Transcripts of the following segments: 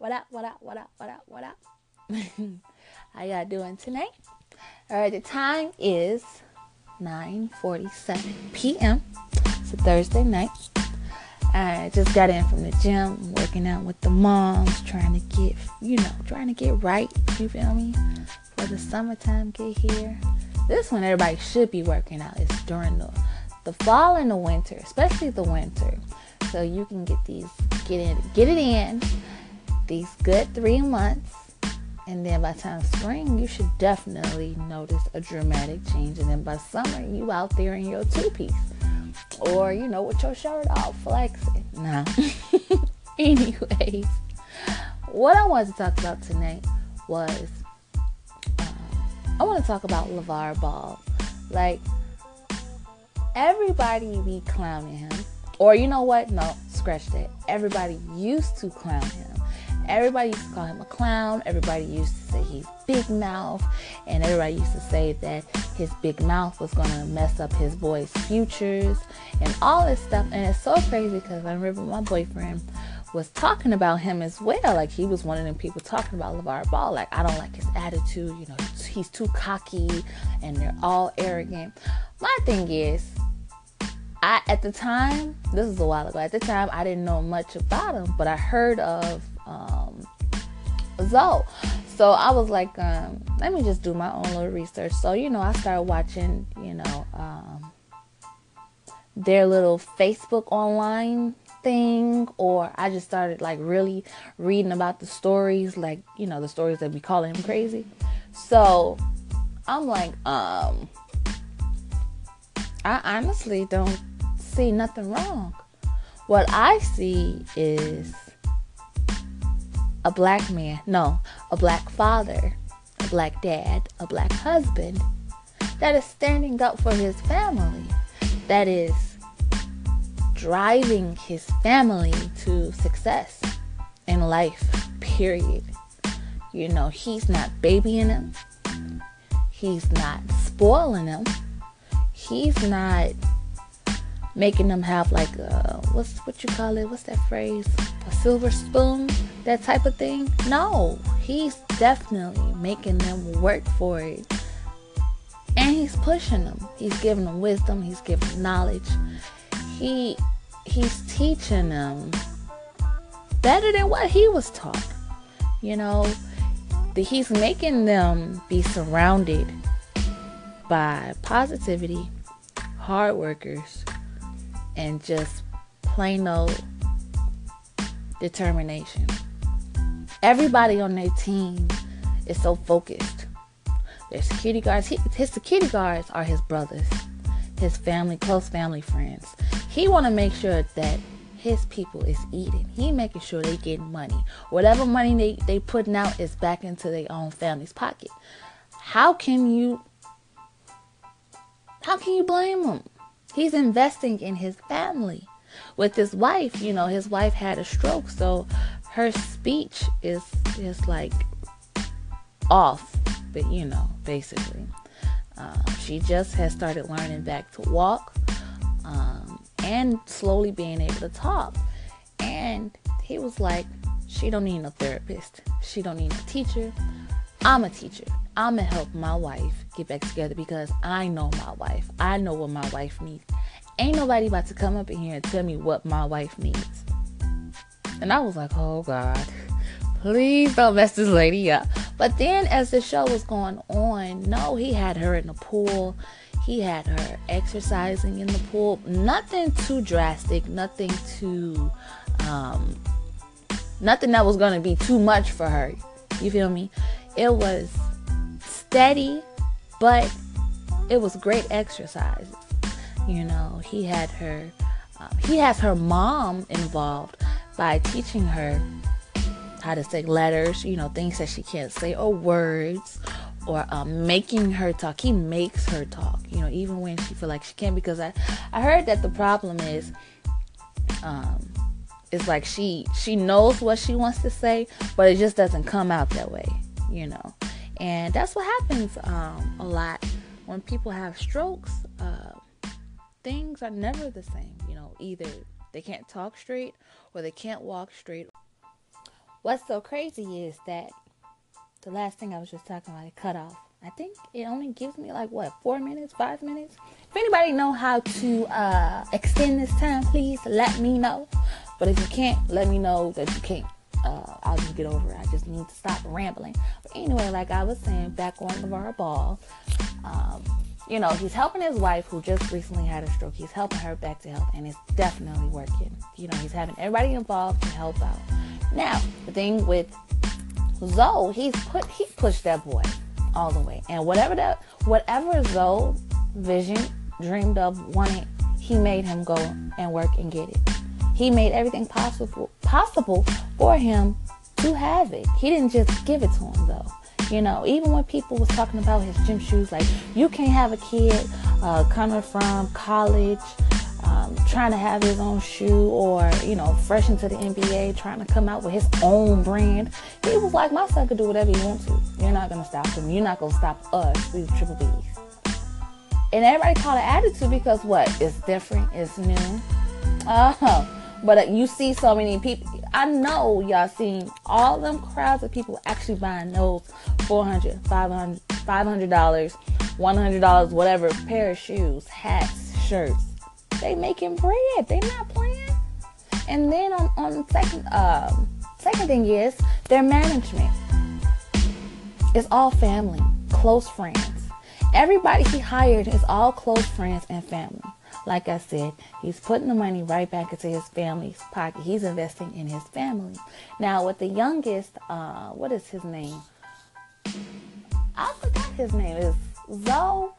What up, what up, what up, what up, what up? How y'all doing tonight? All right, the time is 9:47 p.m. It's a Thursday night. I just got in from the gym, working out with the moms, trying to get, you know, trying to get right. You feel me? For the summertime get here. This one everybody should be working out. It's during the the fall and the winter, especially the winter. So you can get these get in get it in these good three months and then by time spring you should definitely notice a dramatic change and then by summer you out there in your two-piece or you know with your shirt off flexing. No anyways what i wanted to talk about tonight was um, i want to talk about LaVar Ball. Like everybody be clowning him or you know what? No scratch that. Everybody used to clown him Everybody used to call him a clown. Everybody used to say he's big mouth. And everybody used to say that his big mouth was going to mess up his boys' futures and all this stuff. And it's so crazy because I remember my boyfriend was talking about him as well. Like he was one of them people talking about LaVar Ball. Like, I don't like his attitude. You know, he's too cocky and they're all arrogant. My thing is, I at the time, this is a while ago. At the time, I didn't know much about him, but I heard of um. So I was like, um, let me just do my own little research. So you know, I started watching, you know, um, their little Facebook online thing, or I just started like really reading about the stories, like you know, the stories that we calling him crazy. So I'm like, um, I honestly don't see nothing wrong. What I see is a black man, no, a black father, a black dad, a black husband that is standing up for his family, that is driving his family to success in life, period. You know, he's not babying them, he's not spoiling them, he's not making them have like a what's what you call it? What's that phrase? A silver spoon that type of thing? No he's definitely making them work for it. And he's pushing them. He's giving them wisdom. He's giving them knowledge. He he's teaching them better than what he was taught you know? He's making them be surrounded by positivity hard workers and just plain old determination. Everybody on their team is so focused. Their security guards, he, his security guards are his brothers, his family, close family friends. He want to make sure that his people is eating. He making sure they getting money. Whatever money they they putting out is back into their own family's pocket. How can you? How can you blame him? He's investing in his family. With his wife, you know, his wife had a stroke, so her speech is is like off, but you know, basically. Um, she just has started learning back to walk um, and slowly being able to talk. And he was like, she don't need a therapist. She don't need a teacher. I'm a teacher. I'm gonna help my wife get back together because I know my wife. I know what my wife needs. Ain't nobody about to come up in here and tell me what my wife needs. And I was like, oh God, please don't mess this lady up. But then as the show was going on, no, he had her in the pool. He had her exercising in the pool. Nothing too drastic, nothing too um nothing that was gonna be too much for her. You feel me? It was steady, but it was great exercise. You know, he had her, um, he has her mom involved by teaching her how to say letters, you know, things that she can't say, or words, or um, making her talk. He makes her talk, you know, even when she feel like she can't. Because I, I heard that the problem is, um, it's like she she knows what she wants to say, but it just doesn't come out that way, you know. And that's what happens um, a lot when people have strokes. Uh, things are never the same. You know, either they can't talk straight or they can't walk straight what's so crazy is that the last thing I was just talking about, it cut off. I think it only gives me like what four minutes, five minutes. If anybody know how to uh, extend this time, please let me know. But if you can't, let me know that you can't. Uh, I'll just get over it. I just need to stop rambling. But anyway, like I was saying, back on LaVar Ball, um, you know, he's helping his wife who just recently had a stroke. He's helping her back to health, and it's definitely working. You know, he's having everybody involved to help out. Now, the thing with Zoe, he's put he pushed that boy all the way. And whatever that whatever Zoe vision dreamed of wanted, he made him go and work and get it. He made everything possible possible for him to have it. He didn't just give it to him though. You know, even when people was talking about his gym shoes, like you can't have a kid uh, coming from college um, trying to have his own shoe or, you know, fresh into the NBA, trying to come out with his own brand. He was like, my son could do whatever he wants to. You're not to stop him. You're not to stop us, we Triple B's. And everybody called it attitude because what? It's different, it's new. Oh, but uh, you see so many people. I know y'all seen all them crowds of people actually buying those 400 500 $500, $100, whatever pair of shoes, hats, shirts they making bread. They not playing. And then on, on second um, second thing is their management. It's all family, close friends. Everybody he hired is all close friends and family. Like I said, he's putting the money right back into his family's pocket. He's investing in his family. Now, with the youngest, uh, what is his name? I forgot his name. Is Zoe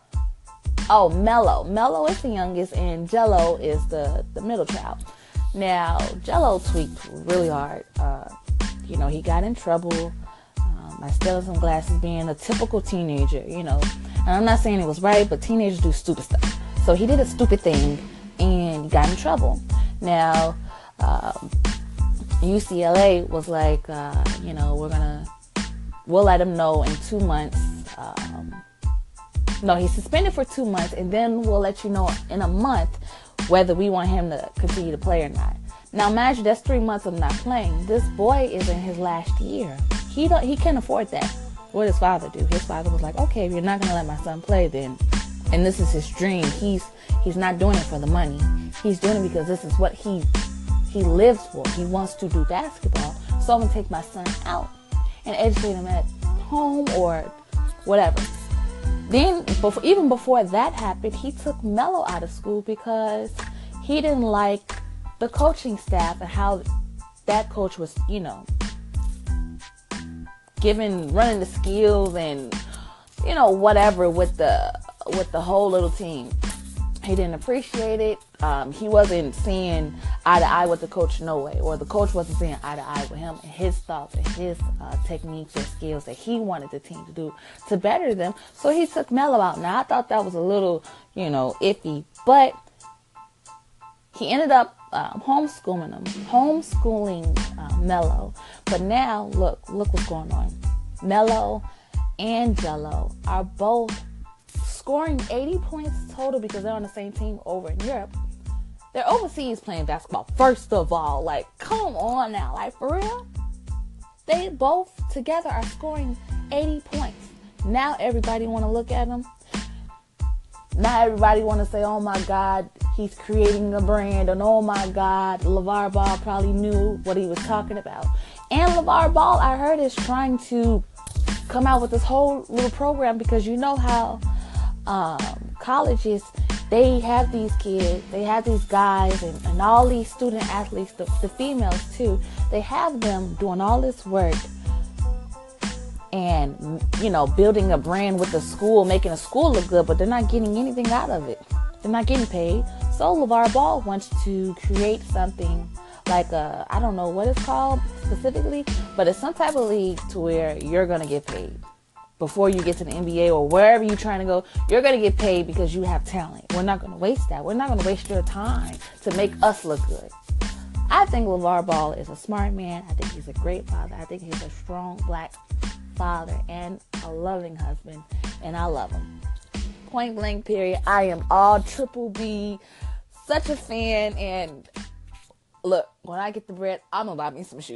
Oh, Melo. Melo is the youngest, and Gelo is the, the middle child. Now, Gelo tweaked really hard. Uh, you know, he got in trouble um, by stealing some glasses, being a typical teenager, you know. And I'm not saying it was right, but teenagers do stupid stuff. So he did a stupid thing and got in trouble. Now, um, UCLA was like, uh, you know, we're to, we'll let him know in two months. Um, no, he's suspended for two months, and then we'll let you know in a month whether we want him to continue to play or not. Now, imagine that's three months of not playing. This boy is in his last year. He don't, he can't afford that. What his father do? His father was like, okay, if you're not gonna let my son play, then, and this is his dream. He's he's not doing it for the money. He's doing it because this is what he he lives for. He wants to do basketball. So I'm gonna take my son out and educate him at home or whatever. Then, before, even before that happened, he took Melo out of school because he didn't like the coaching staff and how that coach was, you know, giving running the skills and you know whatever with the with the whole little team. He didn't appreciate it. Um, he wasn't seeing eye to eye with the coach no way, or the coach wasn't seeing eye to eye with him and his thoughts and his uh, techniques and skills that he wanted the team to do to better them. So he took Melo out. Now I thought that was a little, you know, iffy, but he ended up um, homeschooling him, homeschooling uh, Melo. But now look, look what's going on. Melo and Gelo are both scoring 80 points total because they're on the same team over in Europe. They're overseas playing basketball, first of all. Like, come on now. Like, for real? They both together are scoring 80 points. Now everybody want to look at them. Now everybody want to say, oh my God, he's creating a brand. And oh my God, LaVar Ball probably knew what he was talking about. And LaVar Ball, I heard, is trying to come out with this whole little program because you know how um, colleges they have these kids, they have these guys, and, and all these student athletes, the, the females too. They have them doing all this work and you know building a brand with the school, making a school look good, but they're not getting anything out of it. They're not getting paid. So LaVar Ball wants to create something like a I don't know what it's called specifically, but it's some type of league to where you're gonna get paid before you get to the NBA or wherever you're trying to go, you're going to get paid because you have talent. We're not going to waste that. We're not going to waste your time to make us look good. I think LaVar Ball is a smart man. I think he's a great father. I think he's a strong black father and a loving husband. And I love him. Point blank, period. I am all triple B. Such a fan. And look, when I get the bread, I'm going to buy me some shoes.